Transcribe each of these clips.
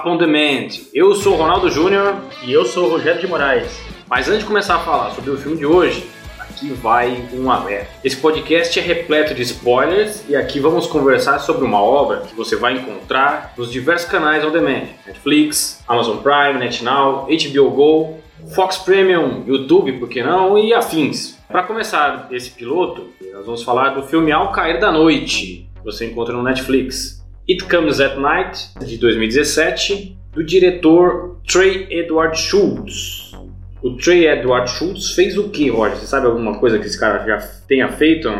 Papo on Demand. Eu sou o Ronaldo Júnior E eu sou o Rogério de Moraes. Mas antes de começar a falar sobre o filme de hoje, aqui vai um alerta. Esse podcast é repleto de spoilers e aqui vamos conversar sobre uma obra que você vai encontrar nos diversos canais on demand: Netflix, Amazon Prime, NetNow, HBO Go, Fox Premium, YouTube, por que não, e afins. Para começar esse piloto, nós vamos falar do filme Ao Cair da Noite, que você encontra no Netflix. It Comes at Night, de 2017, do diretor Trey Edward Schultz. O Trey Edward Schultz fez o que, Roger? Você sabe alguma coisa que esse cara já tenha feito?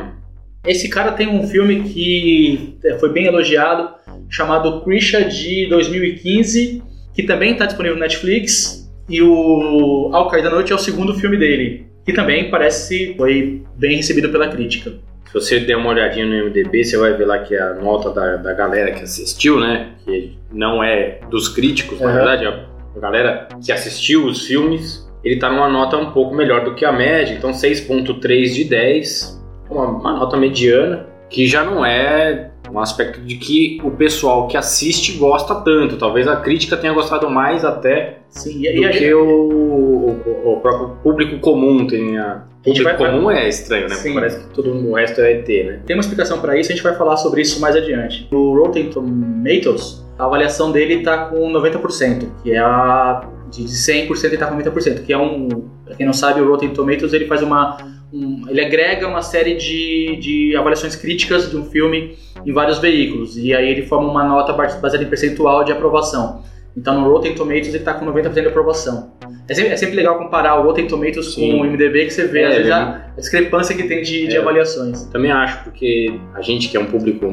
Esse cara tem um filme que é, foi bem elogiado, chamado Krisha, de 2015, que também está disponível no Netflix. E o Ao Cair da Noite é o segundo filme dele, que também parece foi bem recebido pela crítica. Se você der uma olhadinha no MDB, você vai ver lá que a nota da, da galera que assistiu, né? Que não é dos críticos, na Uhum. verdade, é a galera que assistiu os filmes, ele tá numa nota um pouco melhor do que a média, então 6.3 de 10, uma, uma nota mediana, que já não é um aspecto de que o pessoal que assiste gosta tanto. Talvez a crítica tenha gostado mais até Sim, e, do e que gente, o, o- o próprio público comum tenha. Gente Público comum é estranho, né? Sim. Parece que todo o resto é ET, né? tem uma explicação para isso, a gente vai falar sobre isso mais adiante. No Rotten Tomatoes, a avaliação dele está com 90%, que é a de 100% ele está com 90%, que é um, para quem não sabe, o Rotten Tomatoes ele faz uma um- ele agrega uma série de, de avaliações críticas de um filme em vários veículos e aí ele forma uma nota baseada em percentual de aprovação. Então no Rotten Tomatoes ele está com 90% de aprovação. É sempre, é sempre legal comparar o Rotten Tomatoes Sim. com o MDB que você vê É, às vezes, a, a discrepância que tem de, de É. avaliações. Também acho, porque a gente que é um público.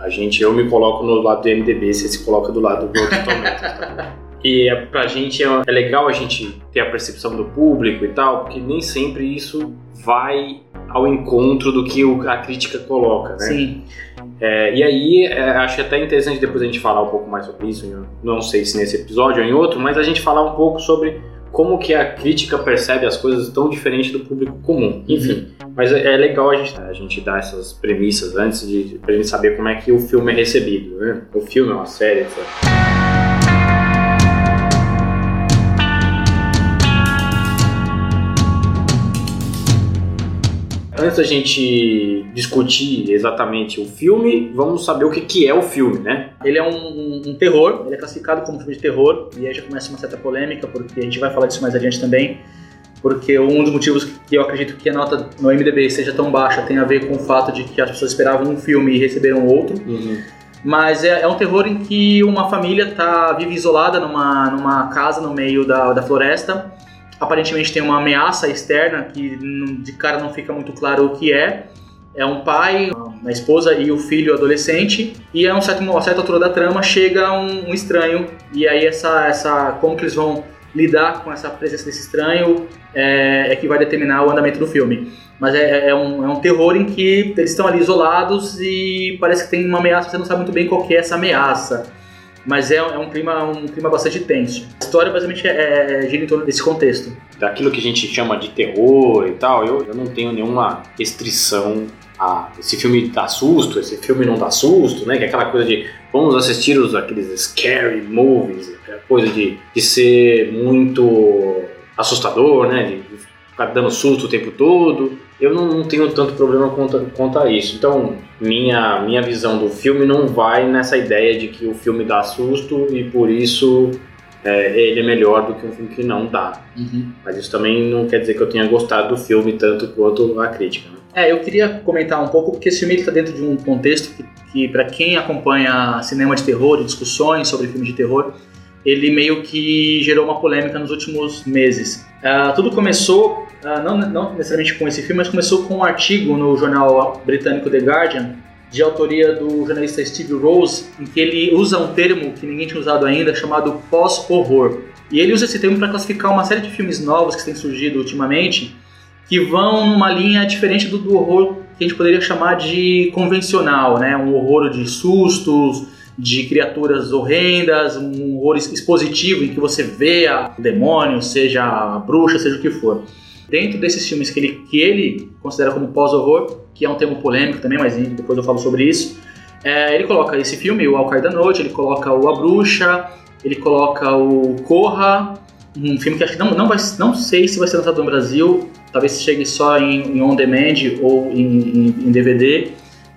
A gente, eu me coloco no lado do MDB, você se coloca do lado do Rotten Tomatoes. E é, pra gente é, é legal a gente ter a percepção do público e tal, porque nem sempre isso vai ao encontro do que a crítica coloca, né? Sim. É, e aí, é, acho até interessante depois a gente falar um pouco mais sobre isso, não sei se nesse episódio ou em outro, mas a gente falar um pouco sobre como que a crítica percebe as coisas tão diferente do público comum. Enfim, mas é, é legal a gente, a gente dar essas premissas antes de pra gente saber como é que o filme é recebido, né? O filme é uma série, etc. Antes da gente discutir exatamente o filme, vamos saber o que, que é o filme, né? Ele é um, um- um terror, ele é classificado como filme de terror, e aí já começa uma certa polêmica, porque a gente vai falar disso mais adiante também, porque um dos motivos que eu acredito que a nota no MDB seja tão baixa tem a ver com o fato de que as pessoas esperavam um filme e receberam outro, mas é, é um terror em que uma família tá, vive isolada numa, numa casa no meio da, da floresta, aparentemente tem uma ameaça externa que de cara não fica muito claro o que é, é um pai, uma esposa e o filho adolescente. E a um certo, uma certa altura da trama chega um, um estranho. E aí essa, essa. Como que eles vão lidar com essa presença desse estranho é, é que vai determinar o andamento do filme. Mas é, é um, é um terror em que eles estão ali isolados e parece que tem uma ameaça, você não sabe muito bem qual é essa ameaça. Mas é, é um, clima, um clima bastante tenso. A história basicamente é, é, gira em torno desse contexto. Daquilo que a gente chama de terror e tal, eu, eu não tenho nenhuma restrição a esse filme dá susto, esse filme não dá susto, né? Que é aquela coisa de vamos assistir os, aqueles scary movies, coisa de, de ser muito assustador, né? De ficar dando susto o tempo todo. Eu não, não tenho tanto problema quanto, quanto a isso. Então, minha, minha visão do filme não vai nessa ideia de que o filme dá susto e por isso é, ele é melhor do que um filme que não dá. Mas isso também não quer dizer que eu tenha gostado do filme tanto quanto a crítica. Né? É, eu queria comentar um pouco porque esse filme está dentro de um contexto que, que para quem acompanha cinema de terror e discussões sobre filmes de terror, ele meio que gerou uma polêmica nos últimos meses. Ah, tudo começou, ah, não, não necessariamente com esse filme, mas começou com um artigo no jornal britânico The Guardian, de autoria do jornalista Steve Rose, em que ele usa um termo que ninguém tinha usado ainda, chamado pós-horror. E ele usa esse termo para classificar uma série de filmes novos que têm surgido ultimamente, que vão numa linha diferente do, do horror que a gente poderia chamar de convencional, né? Um horror de sustos, de criaturas horrendas, um horror expositivo em que você vê o demônio, seja a bruxa, seja o que for. Dentro desses filmes que ele, que ele considera como pós-horror, que é um termo polêmico também, mas depois eu falo sobre isso, É, ele coloca esse filme, o Al Qaeda Noite, ele coloca o A Bruxa, ele coloca o Corra, um filme que acho que não, não, vai, não sei se vai ser lançado no Brasil, talvez chegue só em, em on demand ou em, em, em DVD,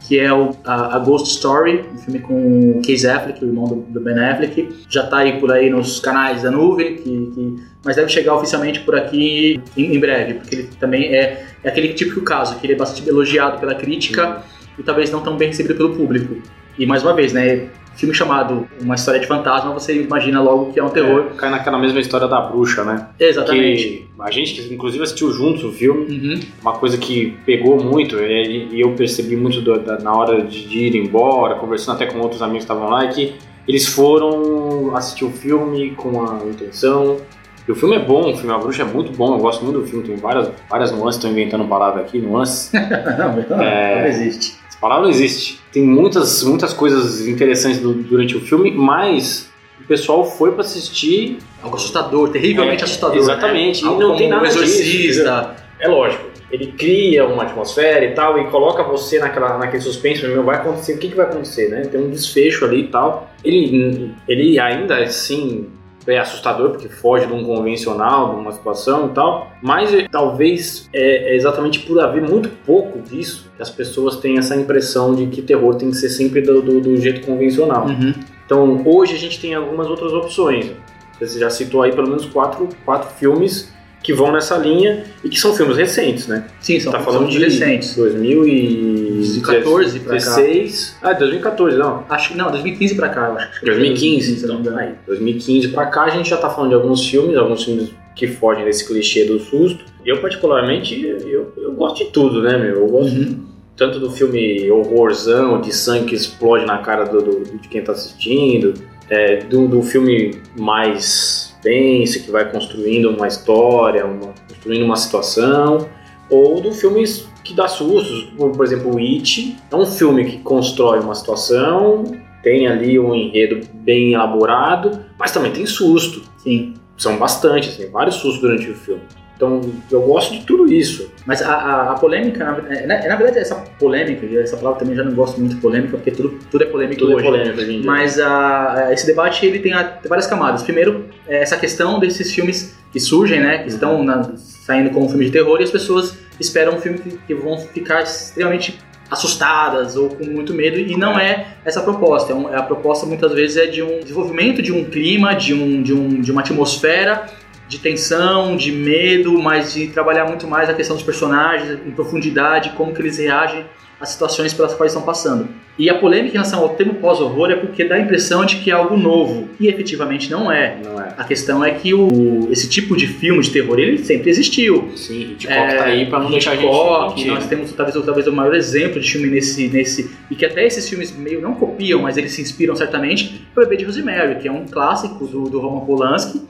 que é o, a, a, Ghost Story, um filme com o Casey Affleck, o irmão do, do Ben Affleck. Já está aí por aí nos canais da nuvem, que, que, mas deve chegar oficialmente por aqui em, em breve, porque ele também é, é aquele típico caso, que ele é bastante elogiado pela crítica e talvez não tão bem recebido pelo público. E mais uma vez, né, filme chamado Uma História de Fantasma, você imagina logo que é um terror. É, cai naquela mesma história da bruxa, né? Exatamente. Que a gente, inclusive, assistiu juntos o filme, uhum. uma coisa que pegou muito, e, eu percebi muito na hora de, de, ir embora, conversando até com outros amigos que estavam lá, é que eles foram assistir o filme com a intenção. E o filme é bom, o filme A Bruxa é muito bom, eu gosto muito do filme, tem várias, várias nuances, estou inventando palavra aqui, nuances. não, não, é, não existe palavra não existe. Tem muitas, muitas coisas interessantes do, durante o filme, mas o pessoal foi para assistir. Algo assustador, terrivelmente é, assustador. Exatamente, né? e não tem nada um exorcista. Disso, é lógico. Ele cria uma atmosfera e tal, e coloca você naquela, naquele suspense, meu, vai acontecer, o que, que vai acontecer, né? Tem um desfecho ali e tal. Ele, ele ainda assim é assustador porque foge de um convencional, de uma situação e tal, mas é, talvez é, é, exatamente por haver muito pouco disso que as pessoas têm essa impressão de que terror tem que ser sempre do, do, do jeito convencional. Uhum. Então hoje a gente tem algumas outras opções. Você já citou aí pelo menos quatro, quatro filmes que vão nessa linha e que são filmes recentes, né? Sim, são tá falando de recentes. 2014 para cá. 16. Ah, 2014, não. Acho que não, 2015 para cá, eu acho. 2015, 2015 então. Aí, 2015 para cá a gente já tá falando de alguns filmes, alguns filmes que fogem desse clichê do susto. Eu particularmente eu, eu gosto de tudo, né, meu? Eu gosto uhum. tanto do filme horrorzão, de sangue que explode na cara do, do de quem tá assistindo, é, do, do filme mais suspense, que vai construindo uma história, uma, construindo uma situação, ou do filme que dá sustos, por exemplo, o It, é um filme que constrói uma situação, tem ali um enredo bem elaborado, mas também tem susto. Sim. São bastantes, tem vários sustos durante o filme. Então, eu gosto de tudo isso. Mas a, a, a polêmica, na, na, na, verdade, essa polêmica, essa palavra também já não gosto muito de polêmica, porque tudo, tudo é polêmico tudo é hoje. É polêmico hoje Mas a, esse debate ele tem, tem, várias camadas. Primeiro, é essa questão desses filmes que surgem, né, que estão na, saindo como filme de terror e as pessoas esperam um filme que, que vão ficar extremamente assustadas ou com muito medo e não é essa a proposta. É um, a proposta muitas vezes é de um desenvolvimento de um clima, de, um, de, um, de uma atmosfera de tensão, de medo, mas de trabalhar muito mais a questão dos personagens em profundidade, como que eles reagem às situações pelas quais estão passando. E a polêmica em relação ao termo pós-horror é porque dá a impressão de que é algo novo, e efetivamente não é. Não é. A questão é que o, esse tipo de filme de terror ele sempre existiu. Sim, Hitchcock é, tá aí para não deixar Hitchcock, a gente nós temos talvez, talvez o maior exemplo de filme nesse, nesse e que até esses filmes meio não copiam, mas eles se inspiram certamente, foi o Bebê de Rosemary, que é um clássico do, do Roman Polanski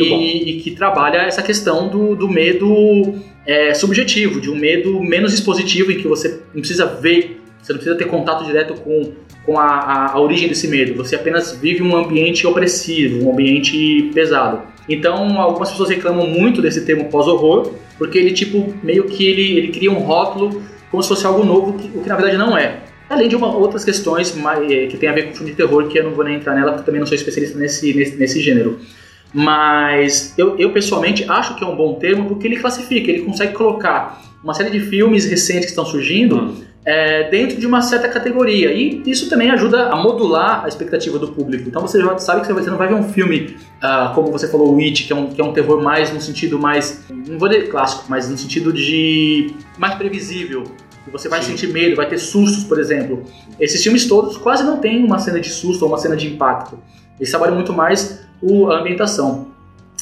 e, e, que trabalha essa questão do, do medo é, subjetivo, de um medo menos expositivo, em que você não precisa ver, você não precisa ter contato direto com, com a, a, a origem desse medo, você apenas vive um ambiente opressivo, um ambiente pesado. Então, algumas pessoas reclamam muito desse termo pós-horror, porque ele, tipo, meio que ele, ele cria um rótulo como se fosse algo novo, que, o que na verdade não é. Além de uma, outras questões é, que tem a ver com filme de terror, que eu não vou nem entrar nela, porque também não sou especialista nesse, nesse, nesse gênero. Mas eu, eu pessoalmente acho que é um bom termo porque ele classifica, ele consegue colocar uma série de filmes recentes que estão surgindo hum. é, dentro de uma certa categoria. E isso também ajuda a modular a expectativa do público. Então você já sabe que você não vai ver um filme, uh, como você falou, o It, que é, um, que é um terror mais no sentido mais, não vou dizer clássico, mas no sentido de mais previsível. Você vai Sim. sentir medo, vai ter sustos, por exemplo. Esses filmes todos quase não tem uma cena de susto ou uma cena de impacto. Eles trabalham muito mais o, a ambientação.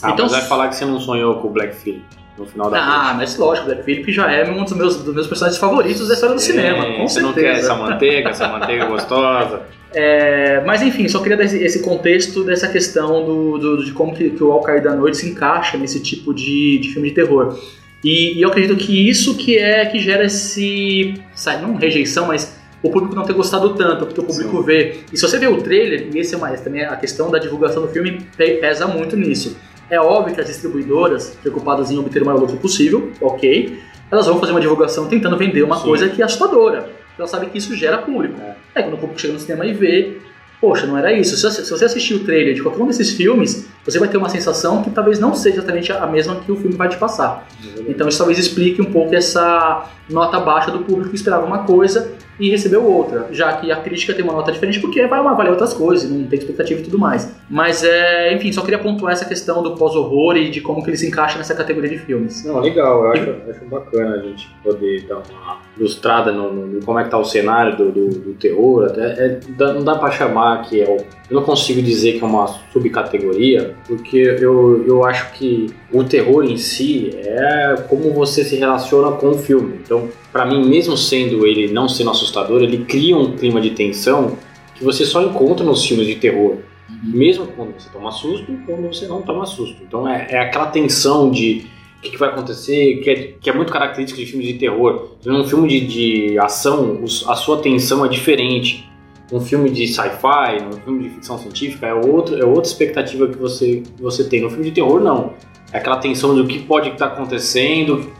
Ah, então, mas vai falar que você não sonhou com o Black Phillip no final da Ah, noite. mas lógico, Black Phillip já é um dos meus, dos meus personagens favoritos da história do é, cinema, com você certeza. não quer essa manteiga, essa manteiga gostosa? É, mas enfim, só queria dar esse contexto dessa questão do, do de como que, que o Al Cair da Noite se encaixa nesse tipo de, de filme de terror. E, e, eu acredito que isso que é que gera esse, sabe, não rejeição, mas o público não ter gostado tanto, porque o público Sim. vê. E se você vê o trailer, e esse é mais também a questão da divulgação do filme pesa muito nisso. É óbvio que as distribuidoras, preocupadas em obter o maior lucro possível, ok, elas vão fazer uma divulgação tentando vender uma Sim. coisa que é assustadora. ela sabe que isso gera público. É. Aí quando o público chega no cinema e vê, poxa, não era isso. Se você assistir o trailer de qualquer um desses filmes, você vai ter uma sensação que talvez não seja exatamente a mesma que o filme vai te passar. Então isso talvez explique um pouco essa nota baixa do público que esperava uma coisa e recebeu outra, já que a crítica tem uma nota diferente porque vai avaliar outras coisas, não tem expectativa e tudo mais. Mas, é, enfim, só queria pontuar essa questão do pós-horror e de como que ele se encaixa nessa categoria de filmes. Não, legal, eu acho, acho bacana a gente poder dar uma ilustrada no, no como é que tá o cenário do, do, do terror, até é, não dá para chamar que é o, eu não consigo dizer que é uma subcategoria, porque eu, eu acho que o terror em si é como você se relaciona com o filme. Então, para mim, mesmo sendo ele não sendo assustador, ele cria um clima de tensão que você só encontra nos filmes de terror. Mesmo quando você toma susto e quando você não toma susto. Então é, é aquela tensão de o que, que, vai acontecer, que é, que é, muito característico de filmes de terror. Num filme de, de ação, a sua tensão é diferente. Um filme de sci-fi, um filme de ficção científica, é, outro, é outra expectativa que você, que você tem. No filme de terror, não. É aquela tensão do que pode estar acontecendo,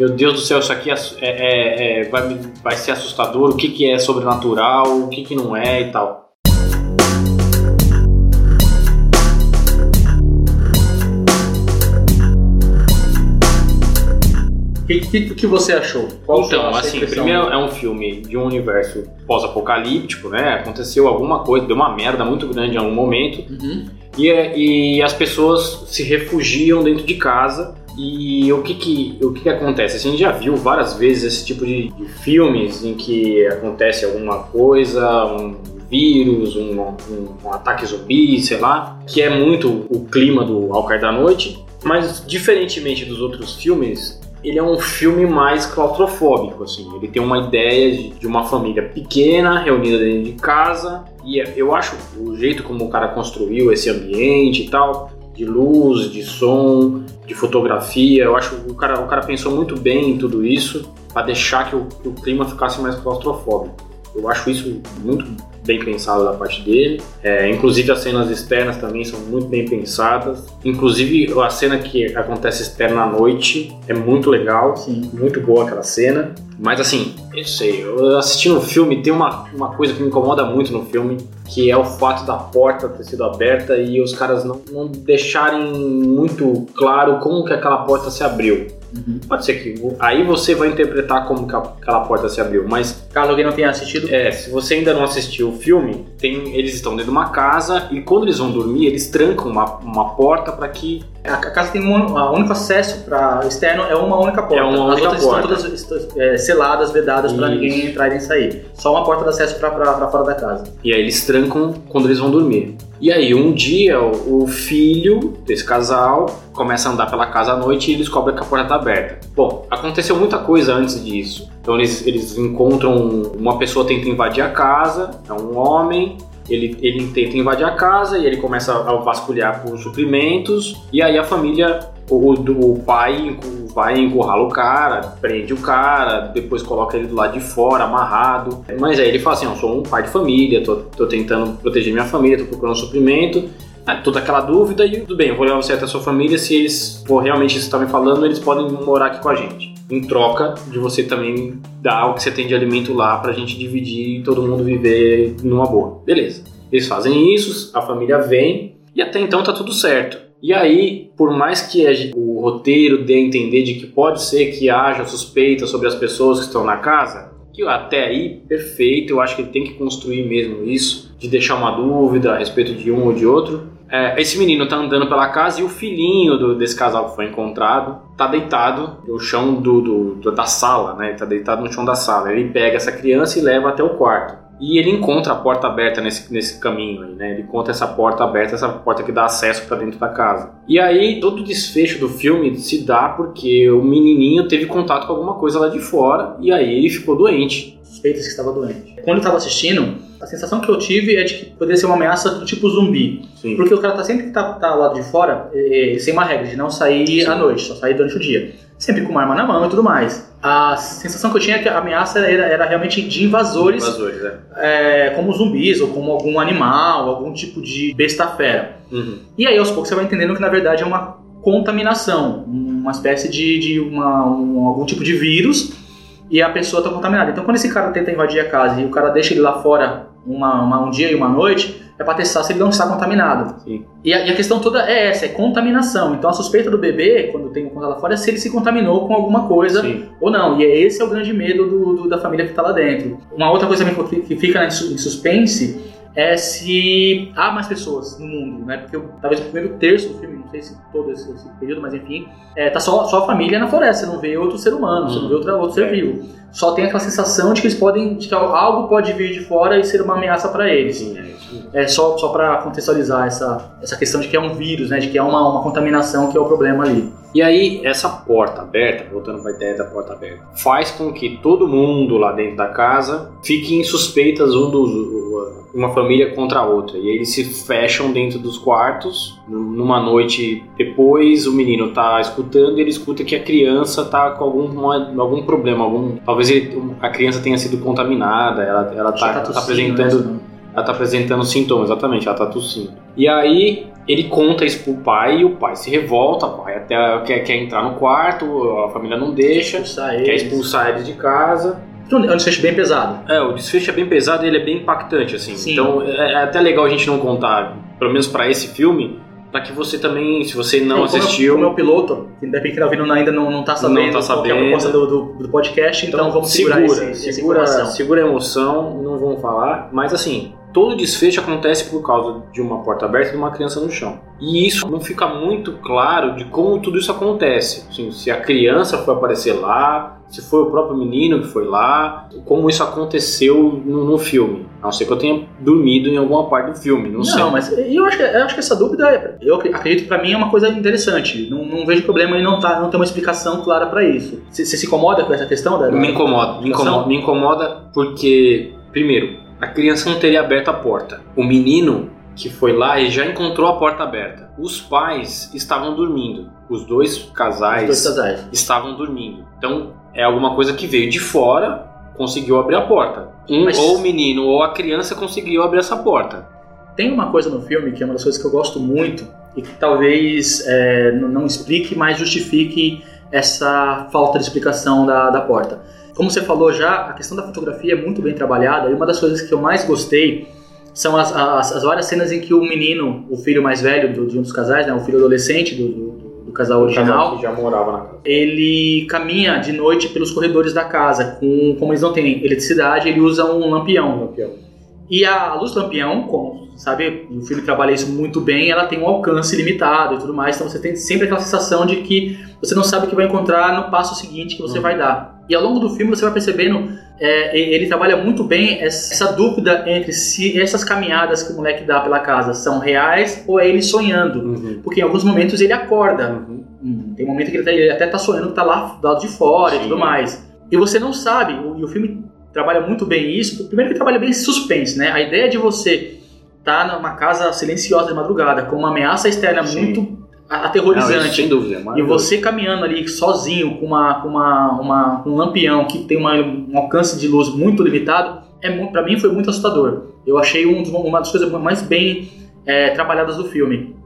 meu Deus do céu, isso aqui é, é, é, é, vai, vai ser assustador, o que, que é sobrenatural, o que, que não é e tal. O que, que, que, você achou? Qual então, assim, primeiro é um filme de um universo pós-apocalíptico, né? Aconteceu alguma coisa, deu uma merda muito grande em algum momento. Uhum. E, e as pessoas se refugiam dentro de casa e o que que, o que que acontece? A gente já viu várias vezes esse tipo de, de filmes em que acontece alguma coisa, um vírus, um, um, um, ataque zumbi, sei lá, que é muito o clima do Ao Cair da Noite, mas diferentemente dos outros filmes, ele é um filme mais claustrofóbico, assim. Ele tem uma ideia de, de, uma família pequena reunida dentro de casa e eu acho o jeito como o cara construiu esse ambiente e tal de luz, de som, de fotografia. Eu acho que o cara, o cara pensou muito bem em tudo isso para deixar que o, que o clima ficasse mais claustrofóbico. Eu acho isso muito bem pensado da parte dele. É, inclusive as cenas externas também são muito bem pensadas. Inclusive a cena que acontece externa à noite é muito legal, Sim. muito boa aquela cena. Mas assim, eu sei, eu assistindo o filme tem uma, uma coisa que me incomoda muito no filme, que é o fato da porta ter sido aberta e os caras não, não deixarem muito claro como que aquela porta se abriu. Uhum. Pode ser que aí você vai interpretar como que aquela porta se abriu, mas caso alguém não tenha assistido, é, se você ainda não assistiu o filme, tem eles estão dentro de uma casa e quando eles vão dormir, eles trancam uma, uma porta para que a casa tem um o único acesso para externo é uma única porta. É uma As única outras porta. estão todas é, seladas, vedadas para ninguém entrar e nem sair. Só uma porta de acesso para fora da casa. E aí eles trancam quando eles vão dormir. E aí um dia o filho desse casal começa a andar pela casa à noite e eles que a porta está aberta. Bom, aconteceu muita coisa antes disso. Então eles, eles encontram uma pessoa tenta invadir a casa, é um homem, ele, ele tenta invadir a casa e ele começa a vasculhar por suprimentos. E aí a família, o, o pai vai encurrala o cara, prende o cara, depois coloca ele do lado de fora, amarrado. Mas aí ele fala assim: Eu sou um pai de família, tô, tô tentando proteger minha família, tô procurando suprimento. Ah, toda aquela dúvida e tudo bem, eu vou levar você até a sua família. Se eles realmente que está me falando, eles podem morar aqui com a gente em troca de você também dar o que você tem de alimento lá pra gente dividir e todo mundo viver numa boa. Beleza. Eles fazem isso, a família vem e até então tá tudo certo. E aí, por mais que o roteiro dê a entender de que pode ser que haja suspeita sobre as pessoas que estão na casa, que até aí, perfeito, eu acho que ele tem que construir mesmo isso, de deixar uma dúvida a respeito de um ou de outro. É, esse menino tá andando pela casa e o filhinho do, desse casal que foi encontrado tá deitado no chão do, do, da sala, né? Ele tá deitado no chão da sala. Ele pega essa criança e leva até o quarto. E ele encontra a porta aberta nesse, nesse caminho aí, né? Ele encontra essa porta aberta, essa porta que dá acesso para dentro da casa. E aí todo o desfecho do filme se dá porque o menininho teve contato com alguma coisa lá de fora e aí ele ficou doente. Suspeitas que estava doente. Quando eu estava assistindo, a sensação que eu tive é de que poderia ser uma ameaça do tipo zumbi. Sim. Porque o cara tá sempre que tá, tá lá de fora, é, sem uma regra de não sair Sim. à noite, só sair durante o dia. Sempre com uma arma na mão e tudo mais. A sensação que eu tinha é que a ameaça era, era realmente de invasores, invasores é. É, como zumbis ou como algum animal, algum tipo de besta fera. Uhum. E aí aos poucos você vai entendendo que na verdade é uma contaminação, uma espécie de, de uma, um, algum tipo de vírus e a pessoa está contaminada. Então, quando esse cara tenta invadir a casa e o cara deixa ele lá fora uma, uma, um dia e uma noite, é para testar se ele não está contaminado. Sim. E a, e a, questão toda é essa, é contaminação. Então, a suspeita do bebê, quando tem conta lá fora, é se ele se contaminou com alguma coisa Sim. ou não. E esse é o grande medo do, do da família que está lá dentro. Uma outra coisa que fica em suspense é se há mais pessoas no mundo, né? Porque talvez o primeiro terço do filme, não sei se todo esse, esse período, mas enfim, é, tá só, só a família na floresta, você não vê outro ser humano, hum. você não vê outro, outro ser é. vivo. Só tem aquela sensação de que eles podem, de que algo pode vir de fora e ser uma ameaça para eles. Sim, é, é só, só para contextualizar essa, essa questão de que é um vírus, né? De que é uma, uma contaminação que é o problema ali. E aí, essa porta aberta, voltando para a ideia da porta aberta, faz com que todo mundo lá dentro da casa fique em suspeitas um dos uma família contra a outra. E eles se fecham dentro dos quartos. Numa noite depois, o menino tá escutando e ele escuta que a criança tá com algum, algum problema. Algum, talvez ele, a criança tenha sido contaminada, ela, ela tá, tá, tá apresentando. Né? Ela tá apresentando sintomas, exatamente, ela tá tossindo. E aí ele conta isso pro pai e o pai se revolta, o pai até quer, quer entrar no quarto, a família não deixa, expulsar quer expulsar eles de casa. É um desfecho bem pesado. É, o desfecho é bem pesado e ele é bem impactante, assim. Sim. Então é, é até legal a gente não contar, pelo menos para esse filme, para que você também, se você não Sim, assistiu. Como é o piloto, que de repente tá ouvindo ainda não, não tá sabendo, não tá sabendo. qual é a proposta do, do, do podcast, então, então vamos segurar segura, esse, segura, segura a emoção, não vamos falar, mas assim, todo desfecho acontece por causa de uma porta aberta e de uma criança no chão. E isso não fica muito claro de como tudo isso acontece. Assim, se a criança foi aparecer lá, se foi o próprio menino que foi lá, como isso aconteceu no, no filme. A não ser que eu tenha dormido em alguma parte do filme, não, não sei. Não, mas eu acho, que, eu acho que essa dúvida, eu acredito que para mim é uma coisa interessante. Não, não vejo problema em não, tá, não ter uma explicação clara para isso. Você se incomoda com essa questão? Da, me incomoda, me incomoda, me incomoda porque, primeiro, a criança não teria aberto a porta. O menino que foi lá e já encontrou a porta aberta. Os pais estavam dormindo. Os dois casais, Os dois casais. estavam dormindo. Então é alguma coisa que veio de fora, conseguiu abrir a porta. Um, Mas... Ou o menino ou a criança conseguiu abrir essa porta. Tem uma coisa no filme que é uma das coisas que eu gosto muito e que talvez é, não explique, mas justifique essa falta de explicação da, da porta como você falou já, a questão da fotografia é muito bem trabalhada e uma das coisas que eu mais gostei são as, as, as várias cenas em que o menino, o filho mais velho do, de um dos casais, né, o filho adolescente do, do, do casal original, que já morava na casa. ele caminha de noite pelos corredores da casa. Com, como eles não têm eletricidade, ele usa um lampião. Um lampião. E a luz lampião, como sabe, o filme trabalha isso muito bem, ela tem um alcance limitado e tudo mais, então você tem sempre aquela sensação de que você não sabe o que vai encontrar no passo seguinte que você uhum. vai dar. E ao longo do filme você vai percebendo, é, ele trabalha muito bem essa dúvida entre se essas caminhadas que o moleque dá pela casa são reais ou é ele sonhando. Uhum. Porque em alguns momentos ele acorda. Uhum. Hum, tem um momento que ele, tá, ele até está sonhando que está lá do lado de fora Sim. e tudo mais. E você não sabe, e o filme trabalha muito bem isso. Primeiro que trabalha bem esse suspense, né? A ideia de você estar tá numa casa silenciosa de madrugada, com uma ameaça externa Sim. muito aterrorizante. Não, sem dúvida. E você caminhando ali sozinho com, uma, com uma, uma, um lampião que tem uma, um alcance de luz muito limitado, é para mim foi muito assustador. Eu achei um, uma das coisas mais bem é, trabalhadas do filme.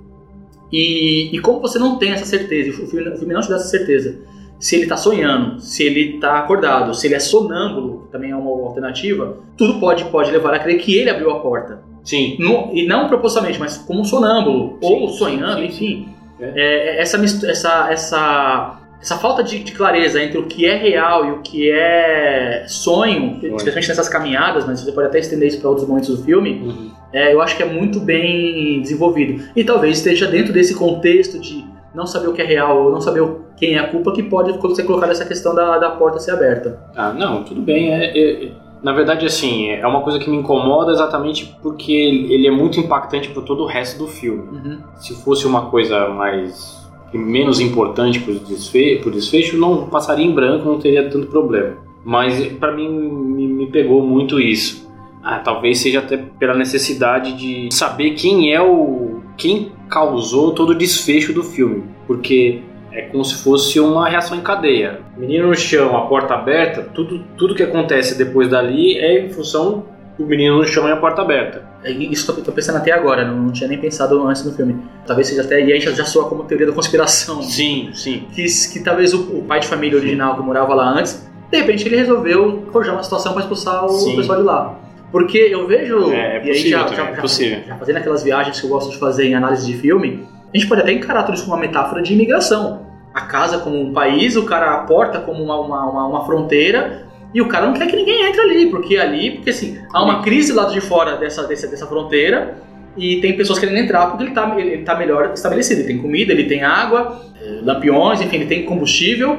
E, e como você não tem essa certeza, o filme, o filme não te dá essa certeza, se ele está sonhando, se ele está acordado, se ele é sonâmbulo, que também é uma alternativa, tudo pode, pode levar a crer que ele abriu a porta. Sim. No, e não propositalmente, mas como sonâmbulo, sim, ou sonhando, sim, enfim. É. É, essa, essa, essa, essa falta de, de, clareza entre o que é real e o que é sonho, Foi. especialmente nessas caminhadas, mas você pode até estender isso para outros momentos do filme, uhum. é, eu acho que é muito bem desenvolvido. E talvez esteja dentro desse contexto de não saber o que é real ou não saber quem é a culpa que pode ser colocada essa questão da, da porta ser aberta. Ah, não, tudo bem. É, é, na verdade, assim, é uma coisa que me incomoda exatamente porque ele é muito impactante para todo o resto do filme. Uhum. Se fosse uma coisa mais menos importante para o desfecho, desfecho, não passaria em branco, não teria tanto problema. Mas para mim me, me, pegou muito isso. Ah, talvez seja até pela necessidade de saber quem é o quem causou todo o desfecho do filme, porque é como se fosse uma reação em cadeia. Menino no chão, a porta aberta, tudo, tudo que acontece depois dali é em função do menino no chão e a porta aberta. É, isso tô, tô pensando até agora, não, não, tinha nem pensado antes no filme. Talvez seja até, e aí já, já soa como teoria da conspiração. Sim, sim. Que, que talvez o, o pai de família original que morava lá antes De repente ele resolveu forjar uma situação para expulsar o Sim. pessoal de lá. Porque eu vejo. É, é e aí possível já, também, já, é já- possível. já fazendo aquelas viagens que eu gosto de fazer em análise de filme, a gente pode até encarar tudo isso como uma metáfora de imigração. A casa como um país, o cara a porta como uma, uma, uma, uma fronteira, e o cara não quer que ninguém entre ali, porque ali, porque assim, há uma crise do lado de fora dessa, dessa, dessa fronteira, e tem pessoas querendo entrar porque ele está ele, ele tá melhor estabelecido. Ele tem comida, ele tem água, eh, lampiões, enfim, ele tem combustível.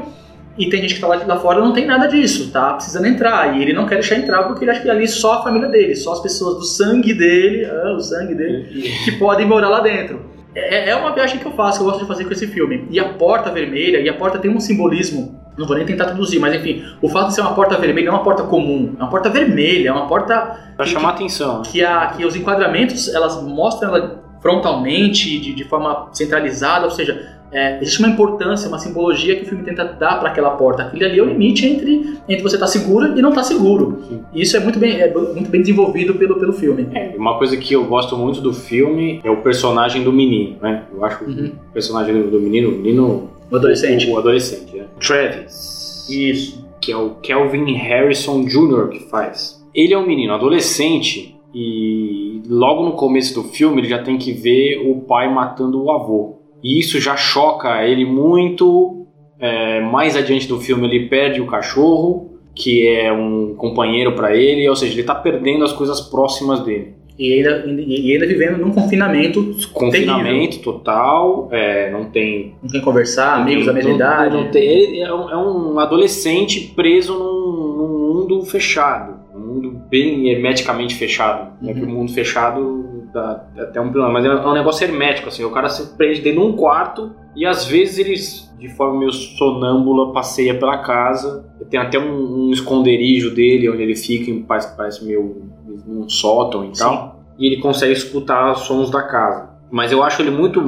E tem gente que está lá, lá fora e não tem nada disso, tá precisando entrar. E ele não quer deixar entrar porque ele acha que ali só a família dele, só as pessoas do sangue dele, ah, o sangue dele, que podem morar lá dentro. É, é uma viagem que eu faço, que eu gosto de fazer com esse filme. E a porta vermelha, e a porta tem um simbolismo, não vou nem tentar traduzir, mas enfim, o fato de ser uma porta vermelha não é uma porta comum, é uma porta vermelha, é uma porta Pra chamar atenção. né? que, a, que os enquadramentos elas mostram ela frontalmente, de, de forma centralizada, ou seja, é, existe uma importância, uma simbologia que o filme tenta dar para aquela porta. Aquilo ali é o limite entre, entre você estar seguro e não estar seguro. Sim. E isso é muito bem, é muito bem desenvolvido pelo, pelo filme. É, uma coisa que eu gosto muito do filme é o personagem do menino, né? Eu acho Uhum. o personagem do menino, o menino. O adolescente. O, o adolescente? Travis. Isso. Que é o Kelvin Harrison Jr. que faz. Ele é um menino adolescente e logo no começo do filme ele já tem que ver o pai matando o avô. E isso já choca ele muito. É, mais adiante do filme ele perde o cachorro, que é um companheiro para ele, ou seja, ele tá perdendo as coisas próximas dele. E ainda, e ainda vivendo num confinamento, Confinamento total, é, não tem. não tem conversar, amigos da mesma não, idade. Não tem, é, um, é um adolescente preso num, num mundo fechado, um mundo bem hermeticamente fechado. Né? Uhum. Que o mundo fechado dá até um problema, mas é um negócio hermético, assim. O cara se prende dentro de um quarto e às vezes eles, de forma meio sonâmbula, passeia pela casa. Tem até um, um esconderijo dele onde ele fica, em, parece, parece meio num sótão e Sim. tal. E ele consegue escutar os sons da casa. Mas eu acho ele muito.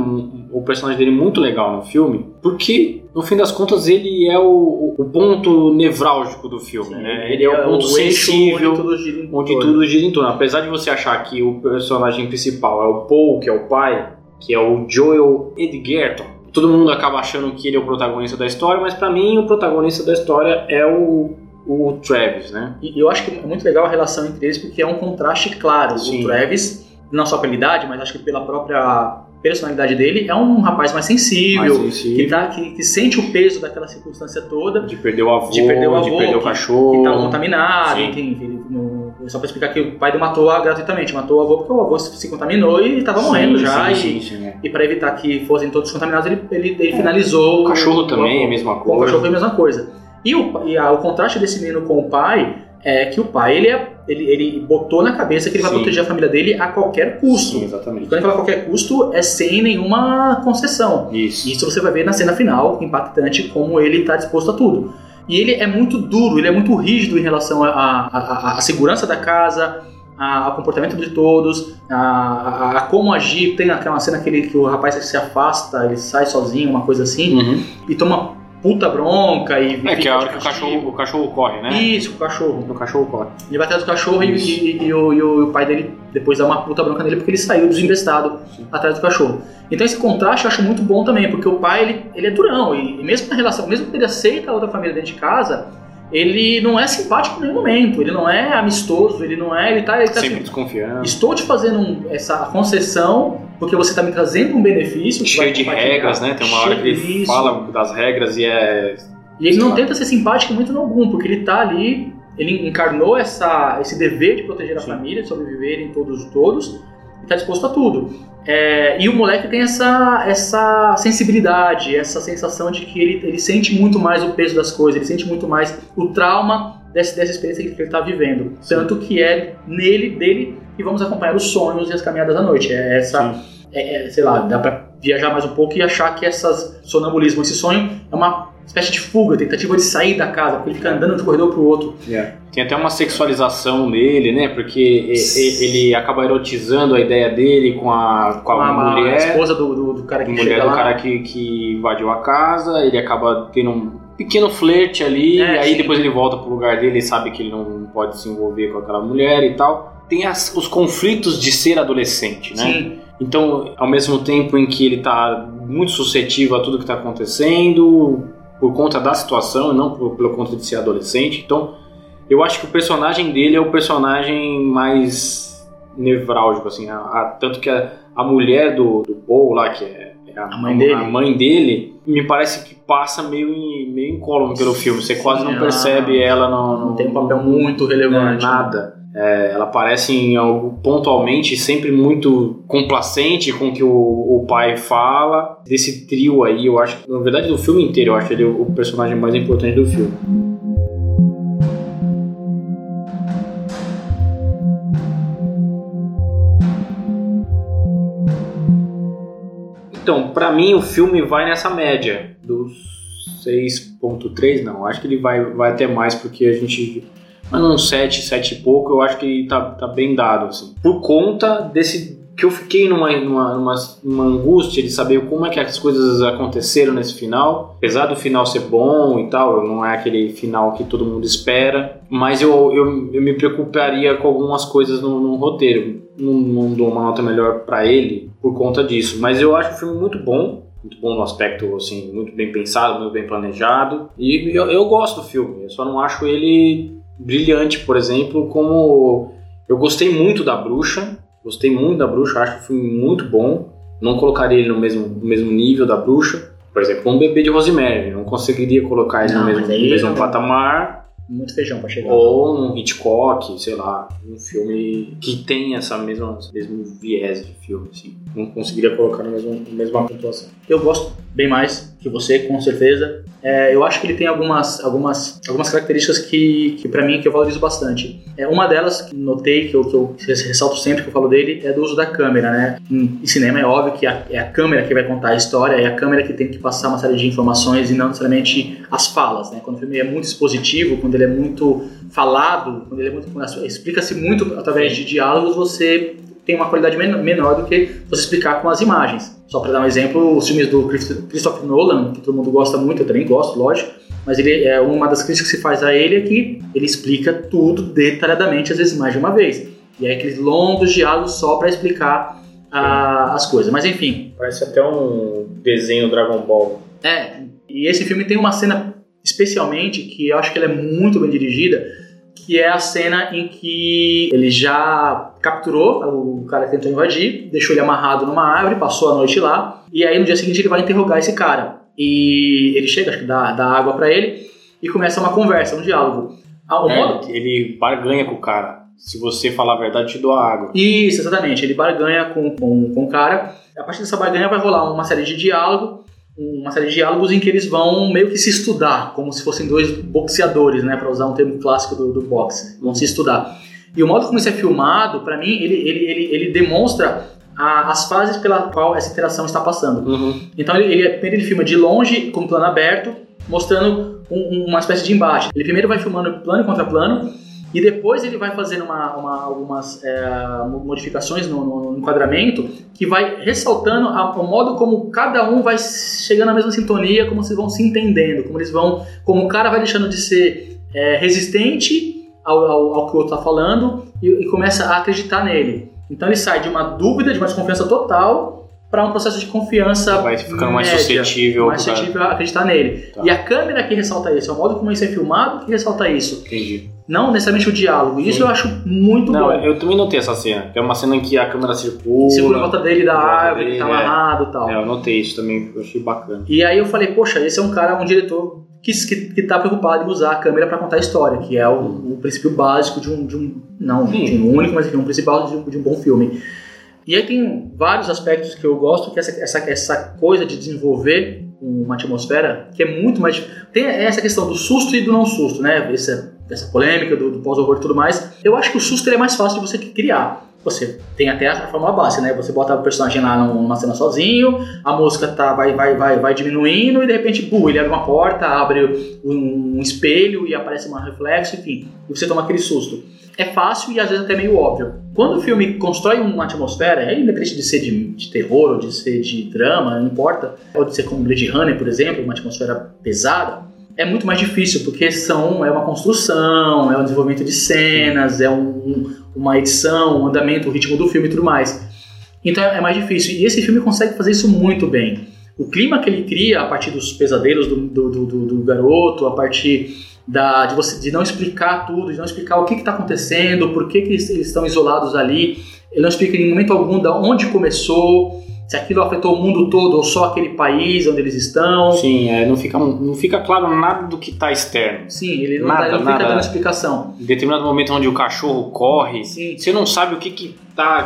o personagem dele muito legal no filme, porque no fim das contas ele é o, o ponto nevrálgico do filme, Sim, né? Ele é o ponto eixo sensível onde tudo gira em onde torno. tudo gira em torno. Apesar de você achar que o personagem principal é o Paul, que é o pai, que é o Joel Edgerton, todo mundo acaba achando que ele é o protagonista da história, mas pra mim o protagonista da história é o, o Travis, né? E eu acho que é muito legal a relação entre eles, porque é um contraste claro. Sim. O Travis, não só pela idade, mas acho que pela própria personalidade dele, é um rapaz mais sensível, Mais sensível. Que, tá, que, que sente o peso daquela circunstância toda, De perder o avô, De perder o avô, perder o que- cachorro. que tá contaminado, Sim. enfim, ele, no- só pra explicar que o pai dele matou gratuitamente, matou o avô porque o avô se contaminou e estava morrendo já, Sim, e, sim, sim, é. e para evitar que fossem todos contaminados, ele, ele, ele finalizou O cachorro o também é a mesma Com o coisa. cachorro foi a mesma coisa. E, o, e a- o contraste desse menino com o pai é que o pai ele, é- ele, ele botou na cabeça que ele vai Sim. proteger a família dele a qualquer custo. Sim, E exatamente. quando ele fala qualquer custo, é sem nenhuma concessão. Isso. Isso você vai ver na cena final, impactante, como ele está disposto a tudo. E ele é muito duro, ele é muito rígido em relação à segurança da casa, ao comportamento de todos, a, a- a como agir. Tem aquela cena que, ele, que o rapaz se afasta, ele sai sozinho, uma coisa assim, Uhum. e toma puta bronca e. É que é a hora que o cachorro, o cachorro corre, né? Isso, o cachorro. O cachorro corre. Ele vai atrás do cachorro e, e- e o, e o pai dele depois dá uma puta bronca nele porque ele saiu desembestado atrás do cachorro. Então esse contraste eu acho muito bom também, porque o pai ele, ele é durão e, e mesmo na relação, mesmo que ele aceita a outra família dentro de casa, ele não é simpático em nenhum momento, ele não é amistoso, ele não é, ele tá, ele tá Sempre assim, desconfiando. estou te fazendo um- essa concessão porque você está me trazendo um benefício Cheio de regras, né? Tem uma hora que ele disso. fala das regras e é. E ele não lá. tenta ser simpático em momento algum, porque ele tá ali, ele encarnou essa, esse dever de proteger a Sim. família, de sobreviverem todos todos, e tá disposto a tudo. É, e o moleque tem essa, essa sensibilidade, essa sensação de que ele, ele sente muito mais o peso das coisas, ele sente muito mais o trauma dessa, dessa experiência que ele está vivendo. Sim. Tanto que é nele, dele, que vamos acompanhar os sonhos e as caminhadas à noite. É essa, é, é, sei lá, dá pra viajar mais um pouco e achar que essas sonambulismo, esse sonho é uma espécie de fuga, tentativa de sair da casa, porque ele fica andando de um corredor pro outro. Tem até uma sexualização nele, né? Porque e- e- ele acaba erotizando a ideia dele com a, com a, a, mulher. esposa do, do, do cara que mulher chega do lá. cara que, que invadiu a casa, ele acaba tendo um pequeno flerte ali, É, e aí sim. depois ele volta pro lugar dele e sabe que ele não pode se envolver com aquela mulher e tal. Tem as- os conflitos de ser adolescente, né? Sim, Então, ao mesmo tempo em que ele tá muito suscetível a tudo que tá acontecendo, por conta da situação e não por, pelo conta de ser adolescente. Então, eu acho que o personagem dele é o personagem mais nevrálgico, assim. A, a, tanto que a, a mulher do, do Paul lá, que é, é a, mãe dele. a mãe dele, me parece que passa meio, em, meio incólume pelo filme. Você quase não ela- percebe ela no- Não tem um papel muito não, relevante. nada. É, ela aparece em algo pontualmente, sempre muito complacente com o que o, o pai fala. Desse trio aí, eu acho na verdade, do filme inteiro, eu acho ele o personagem mais importante do filme. Então, pra mim, o filme vai nessa média dos 6.3, não. Acho que ele vai, vai até mais, porque a gente mas num 7, 7 e pouco, eu acho que tá, tá bem dado, assim. Por conta desse. que eu fiquei numa, numa, numa, numa angústia de saber como é que as coisas aconteceram nesse final. Apesar do final ser bom e tal, não é aquele final que todo mundo espera. Mas eu, eu, eu me preocuparia com algumas coisas no, no roteiro. Não, não dou uma nota melhor pra ele por conta disso. Mas eu acho o filme muito bom muito bom no aspecto, assim, muito bem pensado, muito bem planejado. E eu, eu gosto do filme, eu só não acho ele brilhante, por exemplo, como eu gostei muito da Bruxa, gostei muito da Bruxa, acho o filme muito bom. Não colocaria ele no mesmo, no mesmo nível da Bruxa. Por exemplo, um bebê de Rosemary, não conseguiria colocar ele Não, no mesmo, no mesmo patamar. Muito feijão pra chegar. Ou um Hitchcock, sei lá, um filme que tem essa mesma esse mesmo viés de filme, assim. Não conseguiria colocar na mesma, na mesma pontuação. Eu gosto bem mais que você, com certeza. É, eu acho que ele tem algumas, algumas, algumas características que, que para mim, que eu valorizo bastante. É, uma delas, que notei, que eu, que eu ressalto sempre que eu falo dele, é do uso da câmera, né? Em, em cinema é óbvio que a- é a câmera que vai contar a história, é a câmera que tem que passar uma série de informações e não necessariamente as falas, né? Quando o filme é muito expositivo, quando ele é muito falado, quando ele é muito... explica-se muito através de diálogos, você tem uma qualidade men- menor do que você explicar com as imagens. Só para dar um exemplo, os filmes do Christ- Christopher Nolan, que todo mundo gosta muito, eu também gosto, lógico, mas ele é uma das críticas que se faz a ele é que ele explica tudo detalhadamente, às vezes mais de uma vez. E aí aqueles longos diálogos só para explicar ah, as coisas. Mas enfim, Parece até um desenho Dragon Ball. é, e esse filme tem uma cena especialmente que eu acho que ela é muito bem dirigida, que é a cena em que ele já capturou o cara que tentou invadir, deixou ele amarrado numa árvore, passou a noite lá, e aí no dia seguinte ele vai interrogar esse cara. E ele chega, acho que dá, dá água pra ele, e começa uma conversa, um diálogo. Ah, o modo... É, ele barganha com o cara. Se você falar a verdade, te dou a água. Isso, exatamente. Ele barganha com, com, com o cara. A partir dessa barganha vai rolar uma série de diálogo, uma série de diálogos em que eles vão meio que se estudar, como se fossem dois boxeadores, né, para usar um termo clássico do, do boxe. Vão se estudar. E o modo como isso é filmado, para mim, ele, ele, ele, ele demonstra a- as fases pela qual essa interação está passando. Uhum. Então ele, ele, primeiro ele filma de longe, com plano aberto, mostrando um- uma espécie de embate. Ele primeiro vai filmando plano contra plano, e depois ele vai fazendo uma, uma- algumas é, modificações no, no enquadramento que vai ressaltando a- o modo como cada um vai chegando na mesma sintonia, como vocês vão se entendendo, como eles vão, como o cara vai deixando de ser é, resistente ao, ao- ao que o outro está falando e, e começa a acreditar nele. Então ele sai de uma dúvida, de uma desconfiança total para um processo de confiança Vai ficando mais média, suscetível. mais suscetível a acreditar nele. Tá. E a câmera que ressalta isso, é o modo como isso é filmado que ressalta isso. Entendi. Não necessariamente o diálogo. Isso Sim. eu acho muito Não, bom. eu também notei essa cena. que É uma cena em que a câmera circula. Segura a volta dele da árvore, que dele, tá é. amarrado e tal. É, eu notei isso também, eu achei bacana. E aí eu falei, poxa, esse é um cara, um diretor que, que, que tá preocupado em usar a câmera para contar a história, que é o, o princípio básico de um, de um não Sim. de um único, mas enfim, um principal de um, de um bom filme. E aí tem vários aspectos que eu gosto, que é essa, essa, essa coisa de desenvolver uma atmosfera que é muito mais... Tem essa questão do susto e do não susto, né? Essa, essa polêmica do, do pós-horror e tudo mais. Eu acho que o susto é mais fácil de você criar. Você tem até a fórmula básica, né? Você bota o personagem lá numa cena sozinho, a música tá, vai, vai, vai, vai diminuindo e de repente, buh, ele abre uma porta, abre um, um espelho e aparece um reflexo, enfim. E você toma aquele susto. É fácil e às vezes até meio óbvio. Quando o filme constrói uma atmosfera, é independente de ser de, de terror ou de ser de drama, não importa, ou de ser como Blade Runner, por exemplo, uma atmosfera pesada, é muito mais difícil, porque são, é uma construção, é um desenvolvimento de cenas, é um, uma edição, um andamento, o ritmo do filme e tudo mais. Então é mais difícil. E esse filme consegue fazer isso muito bem. O clima que ele cria a partir dos pesadelos do, do, do, do garoto, a partir da, de, você, de não explicar tudo, de não explicar o que está acontecendo, por que, que eles, eles estão isolados ali. Ele não explica em momento algum de onde começou, se aquilo afetou o mundo todo ou só aquele país onde eles estão. Sim, é, não, fica, não fica claro nada do que está externo. Sim, ele não, nada, tá, ele não fica dando explicação. Em determinado momento onde o cachorro corre, Sim. você não sabe o que que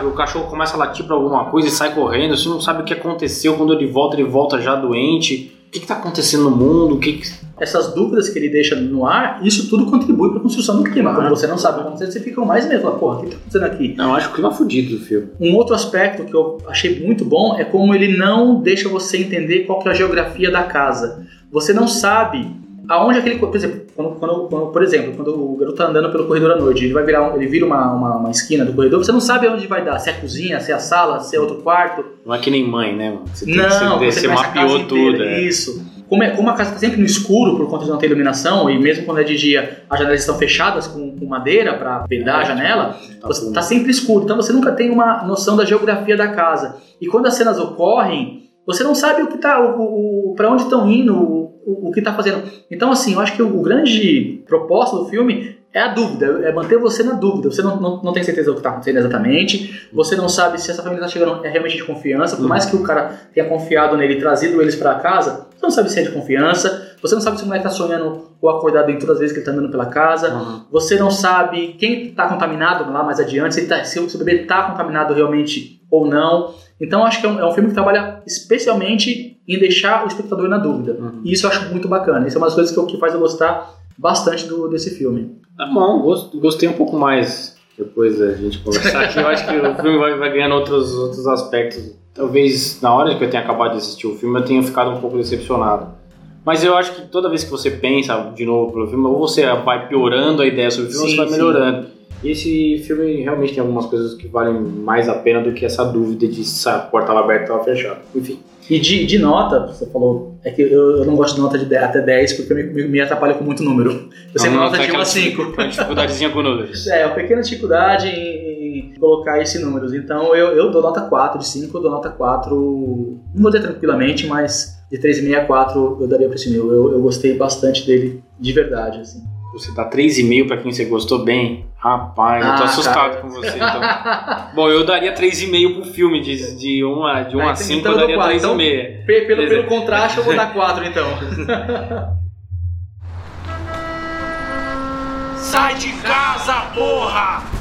o cachorro começa a latir para alguma coisa e sai correndo, você não sabe o que aconteceu, quando ele volta, ele volta já doente. O que está acontecendo no mundo? O que, que essas dúvidas que ele deixa no ar, isso tudo contribui para a construção do clima. Quando você não sabe o que acontecendo, você fica mais medo. Fala, porra, o que está acontecendo aqui? Não, eu acho o clima fudido do filme. Um outro aspecto que eu achei muito bom é como ele não deixa você entender qual que é a geografia da casa. Você não sabe aonde aquele. Por exemplo, quando, quando, quando, por exemplo, quando o garoto está andando pelo corredor à noite, ele vai virar, ele vira uma, uma, uma, esquina do corredor, você não sabe aonde vai dar, se é a cozinha, se é a sala, se é outro quarto. Não é que nem mãe, né? Você tem, não, você, você mapeou tudo. É. Isso como, é, como a casa está sempre no escuro por conta de não ter iluminação, e mesmo quando é de dia as janelas estão fechadas com, com madeira para vedar a janela, está tá sempre escuro. Então você nunca tem uma noção da geografia da casa. E quando as cenas ocorrem, você não sabe o que tá, o, o para onde estão indo, o, o, que está fazendo. Então, assim, eu acho que o, o grande propósito do filme é a dúvida, é manter você na dúvida. Você não, não, não tem certeza do que está acontecendo exatamente, você não sabe se essa família está chegando é realmente de confiança, por mais que o cara tenha confiado nele e trazido eles para casa, você não sabe se é de confiança, você não sabe se o moleque está sonhando ou acordado em todas as vezes que ele está andando pela casa, uhum. você não sabe quem está contaminado lá mais adiante, se, tá, se o bebê está contaminado realmente ou não. Então acho que é um, é um, filme que trabalha especialmente em deixar o espectador na dúvida. Uhum. E isso eu acho muito bacana. Isso é uma das coisas que, que faz eu gostar bastante do, desse filme. Tá bom, gostei um pouco mais depois da gente conversar aqui. Eu acho que o filme vai, vai ganhando outros, outros aspectos. Talvez na hora que eu tenha acabado de assistir o filme eu tenha ficado um pouco decepcionado. Mas eu acho que toda vez que você pensa de novo pelo filme, ou você vai piorando a ideia sobre o filme, sim, ou você vai melhorando. E esse filme realmente tem algumas coisas que valem mais a pena do que essa dúvida de se a porta estava aberta ou estava fechada. Enfim. E de, de nota, você falou, é que eu, eu não gosto de nota de 10, até 10 porque me, me atrapalha com muito número. Eu sempre nota de 1 a 5. Uma dificuldadezinha com números. É, uma pequena dificuldade em, em colocar esses números. Então eu, eu dou nota 4 de 5, eu dou nota 4, não vou dizer tranquilamente, mas de 3,5 a 4 eu daria para esse meu. Eu, eu gostei bastante dele, de verdade, assim. Você dá 3,5 para quem você gostou bem? Rapaz, ah, eu tô ah, assustado cara. com você. Então. Bom, eu daria 3,5 pro filme, de, de 1 a, de 1 a 5 então eu daria 3,5. Então, pelo, pelo contraste, eu vou dar 4 então. Sai de casa, porra!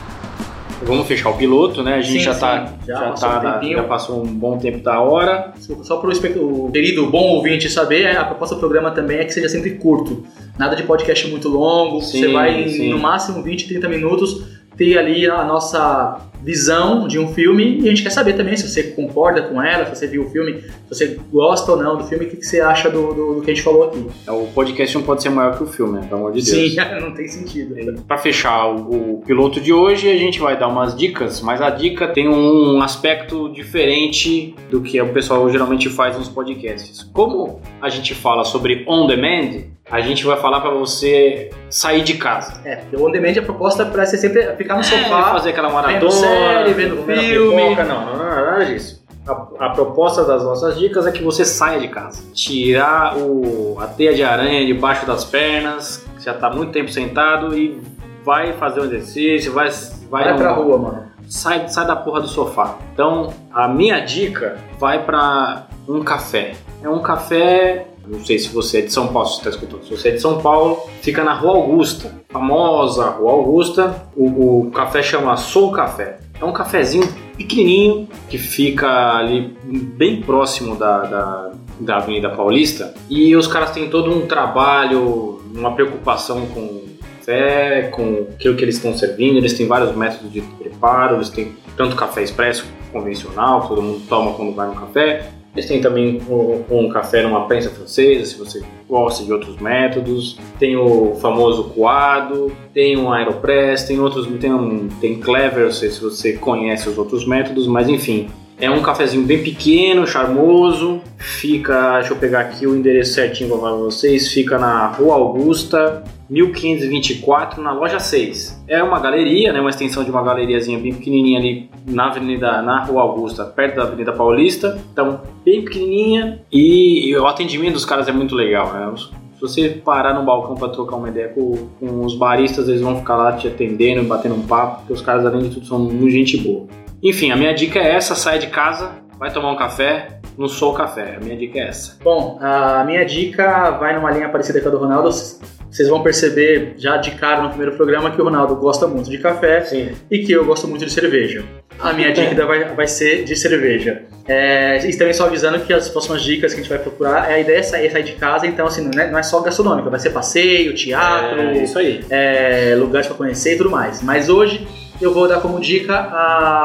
Vamos fechar o piloto, né? A gente sim, já, tá, já, já, tá um já passou um bom tempo da hora. Só para o querido bom ouvinte saber, a proposta do programa também é que seja sempre curto. Nada de podcast muito longo. Sim, você vai sim. no máximo 20, 30 minutos ter ali a nossa visão de um filme e a gente quer saber também se você concorda com ela, se você viu o filme, se você gosta ou não do filme, o que, que você acha do, do, do, que a gente falou aqui. É, o podcast não pode ser maior que o filme, né? pelo amor de Deus. Sim, não tem sentido. Para fechar o, o, piloto de hoje, a gente vai dar umas dicas, mas a dica tem um aspecto diferente do que o pessoal geralmente faz nos podcasts. Como a gente fala sobre on demand, a gente vai falar para você sair de casa. É, porque o on demand a proposta é para você sempre ficar no é, sofá, fazer aquela maratona, série, vendo filme. Pipoca, não, não, não, nada disso. A, a, proposta das nossas dicas é que você saia de casa. Tirar o, a teia de aranha debaixo das pernas, que já está muito tempo sentado e vai fazer um exercício, vai... Vai, vai pra rua, mano. Sai, sai da porra do sofá. Então, a minha dica vai para um café. É um café não sei se você é de São Paulo, se você está escutando. Se você é de São Paulo, fica na Rua Augusta, famosa Rua Augusta. O, o café chama Sou Café. É um cafezinho pequenininho que fica ali bem próximo da, da, da Avenida Paulista. E os caras têm todo um trabalho, uma preocupação com café, com aquilo que eles estão servindo. Eles têm vários métodos de preparo. Eles têm tanto café expresso convencional, todo mundo toma quando vai no café eles têm também um, um, café numa prensa francesa, se você gosta de outros métodos. Tem o famoso coado, tem um Aeropress, tem outros, tem, um, tem Clever, se você conhece os outros métodos, mas enfim, É um cafezinho bem pequeno, charmoso. Fica, deixa eu pegar aqui o endereço certinho para vocês. Fica na Rua Augusta, 1524, na loja 6. É uma galeria, né, uma extensão de uma galeriazinha bem pequenininha ali na Avenida, na Rua Augusta, perto da Avenida Paulista. Então, bem pequenininha e o atendimento dos caras é muito legal, né? Se você parar no balcão para trocar uma ideia com, com, os baristas, eles vão ficar lá te atendendo, batendo um papo, porque os caras, além de tudo, são muito gente boa. Enfim, a minha dica é essa: sai de casa, vai tomar um café, no Sou Café. A minha dica é essa. Bom, a minha dica vai numa linha parecida com a do Ronaldo. Vocês vão perceber já de cara no primeiro programa que o Ronaldo gosta muito de café Sim. e que eu gosto muito de cerveja. A minha dica vai, vai ser de cerveja. É, e também só avisando que as próximas dicas que a gente vai procurar, é a ideia é sair, sair de casa, então assim, não é, não é só gastronômica, vai ser passeio, teatro, é, isso aí. É, lugares para conhecer e tudo mais. Mas hoje eu vou dar como dica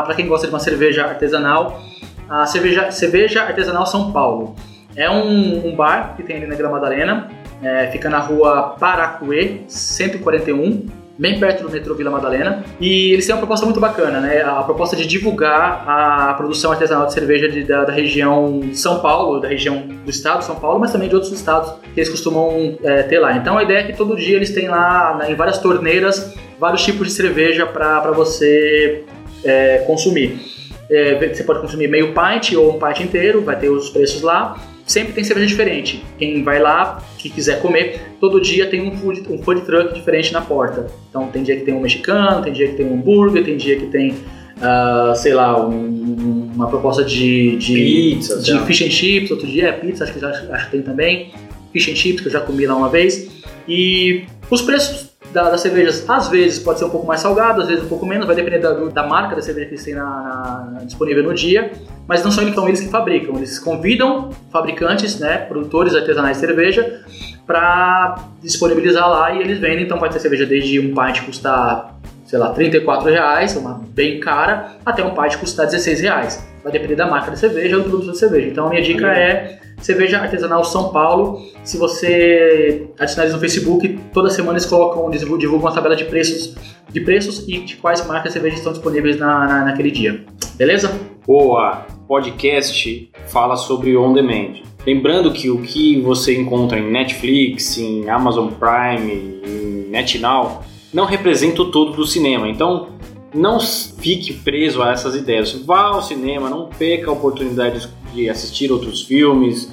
para quem gosta de uma cerveja artesanal, a cerveja, cerveja Artesanal São Paulo. É um, um bar que tem ali na Vila Madalena, é, fica na rua Paracuê, 141, bem perto do metrô Vila Madalena. E eles têm uma proposta muito bacana, né? A proposta de divulgar a produção artesanal de cerveja de, da, da, região de São Paulo, da região do estado de São Paulo, mas também de outros estados que eles costumam é, ter lá. Então a ideia é que todo dia eles têm lá, em várias torneiras, vários tipos de cerveja para você é, consumir. É, você pode consumir meio pint ou um pint inteiro, vai ter os preços lá. Sempre tem cerveja diferente. Quem vai lá, que quiser comer, todo dia tem um food, um food truck diferente na porta. Então tem dia que tem um mexicano, tem dia que tem um hambúrguer, tem dia que tem, uh, sei lá, um, uma proposta de, de, pizza, de fish and chips, outro dia é pizza, acho que, já, acho que tem também. Fish and chips, que eu já comi lá uma vez. E os preços da, das cervejas, às vezes pode ser um pouco mais salgado, às vezes um pouco menos, vai depender da, da marca da cerveja que eles têm na, na, disponível no dia, mas não são então eles que fabricam, eles convidam fabricantes, né, produtores artesanais de cerveja, para disponibilizar lá e eles vendem, então vai ter cerveja desde um pint custar, sei lá, 34 reais, uma bem cara, até um pint custar 16 reais. Vai depender da marca da cerveja ou do produto da cerveja. Então a minha dica é Cerveja Artesanal São Paulo. Se você adicionar eles no Facebook, toda semana eles colocam, divulgam uma tabela de preços, de preços e de quais marcas de cerveja estão disponíveis na, na, naquele dia. Beleza? Boa! Podcast fala sobre on demand. Lembrando que o que você encontra em Netflix, em Amazon Prime, em NetNow, não representa o todo do cinema. Então, não fique preso a essas ideias. Vá ao cinema, não perca a oportunidade de assistir outros filmes,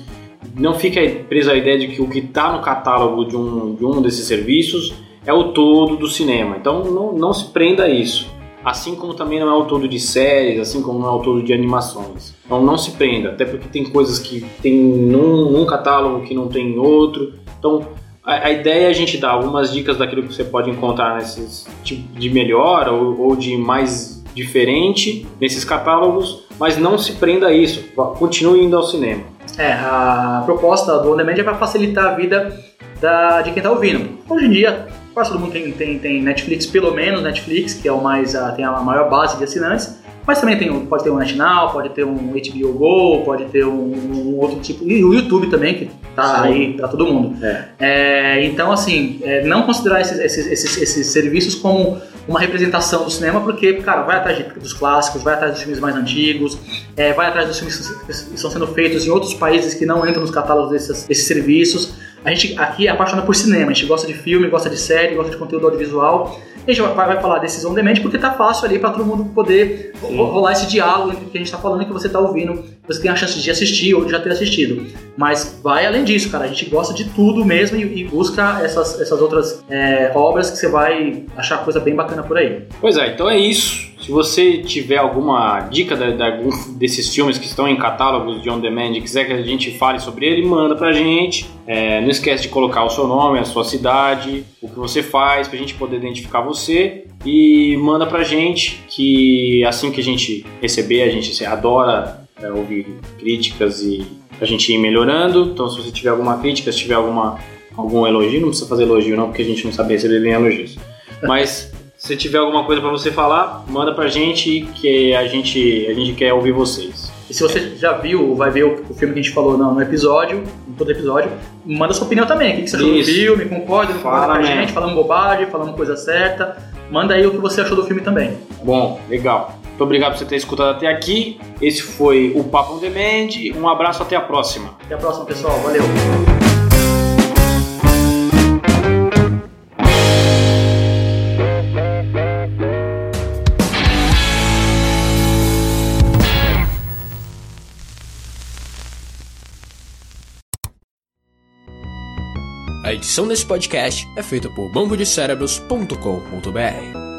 não fique preso à ideia de que o que está no catálogo de um, de um desses serviços é o todo do cinema. Então não, não se prenda a isso. Assim como também não é o todo de séries, assim como não é o todo de animações. Então não se prenda, até porque tem coisas que tem num, num catálogo que não tem em outro. Então a, a, ideia é a gente dar algumas dicas daquilo que você pode encontrar nesses tipo de melhor ou, ou de mais diferente nesses catálogos, mas não se prenda a isso. Continue indo ao cinema. É, a proposta do On Demand é para facilitar a vida da, de quem está ouvindo. Hoje em dia, quase todo mundo tem, tem, tem, Netflix, pelo menos Netflix, que é o mais, a, tem a maior base de assinantes. Mas também tem, pode ter um NetNow, pode ter um HBO Go, pode ter um, um outro tipo. E o YouTube também, que tá Sim. aí para todo mundo. É. É, então, assim, é, não considerar esses, esses, esses, esses, serviços como uma representação do cinema, porque, cara, vai atrás de, dos clássicos, vai atrás dos filmes mais antigos, é, vai atrás dos filmes que estão sendo feitos em outros países que não entram nos catálogos desses, desses serviços. A gente aqui é apaixonado por cinema, a gente gosta de filme, gosta de série, gosta de conteúdo audiovisual. E a gente vai, vai falar desses on demand porque tá fácil ali para todo mundo poder Sim. rolar esse diálogo entre o que a gente tá falando e o que você tá ouvindo. Você tem a chance de assistir ou de já ter assistido. Mas vai além disso, cara. A gente gosta de tudo mesmo e, e busca essas, essas outras é, obras que você vai achar coisa bem bacana por aí. Pois é, então é isso. Se você tiver alguma dica de, de algum desses filmes que estão em catálogos de on demand e quiser que a gente fale sobre ele, manda pra gente. É, não esquece de colocar o seu nome, a sua cidade, o que você faz, pra gente poder identificar você. E manda pra gente que assim que a gente receber, a gente adora é, ouvir críticas e a gente ir melhorando. Então se você tiver alguma crítica, se tiver alguma, algum elogio, não precisa fazer elogio não, porque a gente não sabe receber bem elogios. Mas se tiver alguma coisa para você falar, manda pra gente que a gente, a gente quer ouvir vocês. E se você já viu, vai ver o, filme que a gente falou no, no episódio, em todo episódio, manda sua opinião também. O que, você achou do filme? Concorda? Não concorda com a gente? Falando bobagem, falando coisa certa. Manda aí o que você achou do filme também. Bom, legal. Muito obrigado por você ter escutado até aqui. Esse foi o Papo on Demand. Um abraço, até a próxima. Até a próxima, pessoal. Valeu. Edição desse podcast é feita por bambodecerebros.com.br.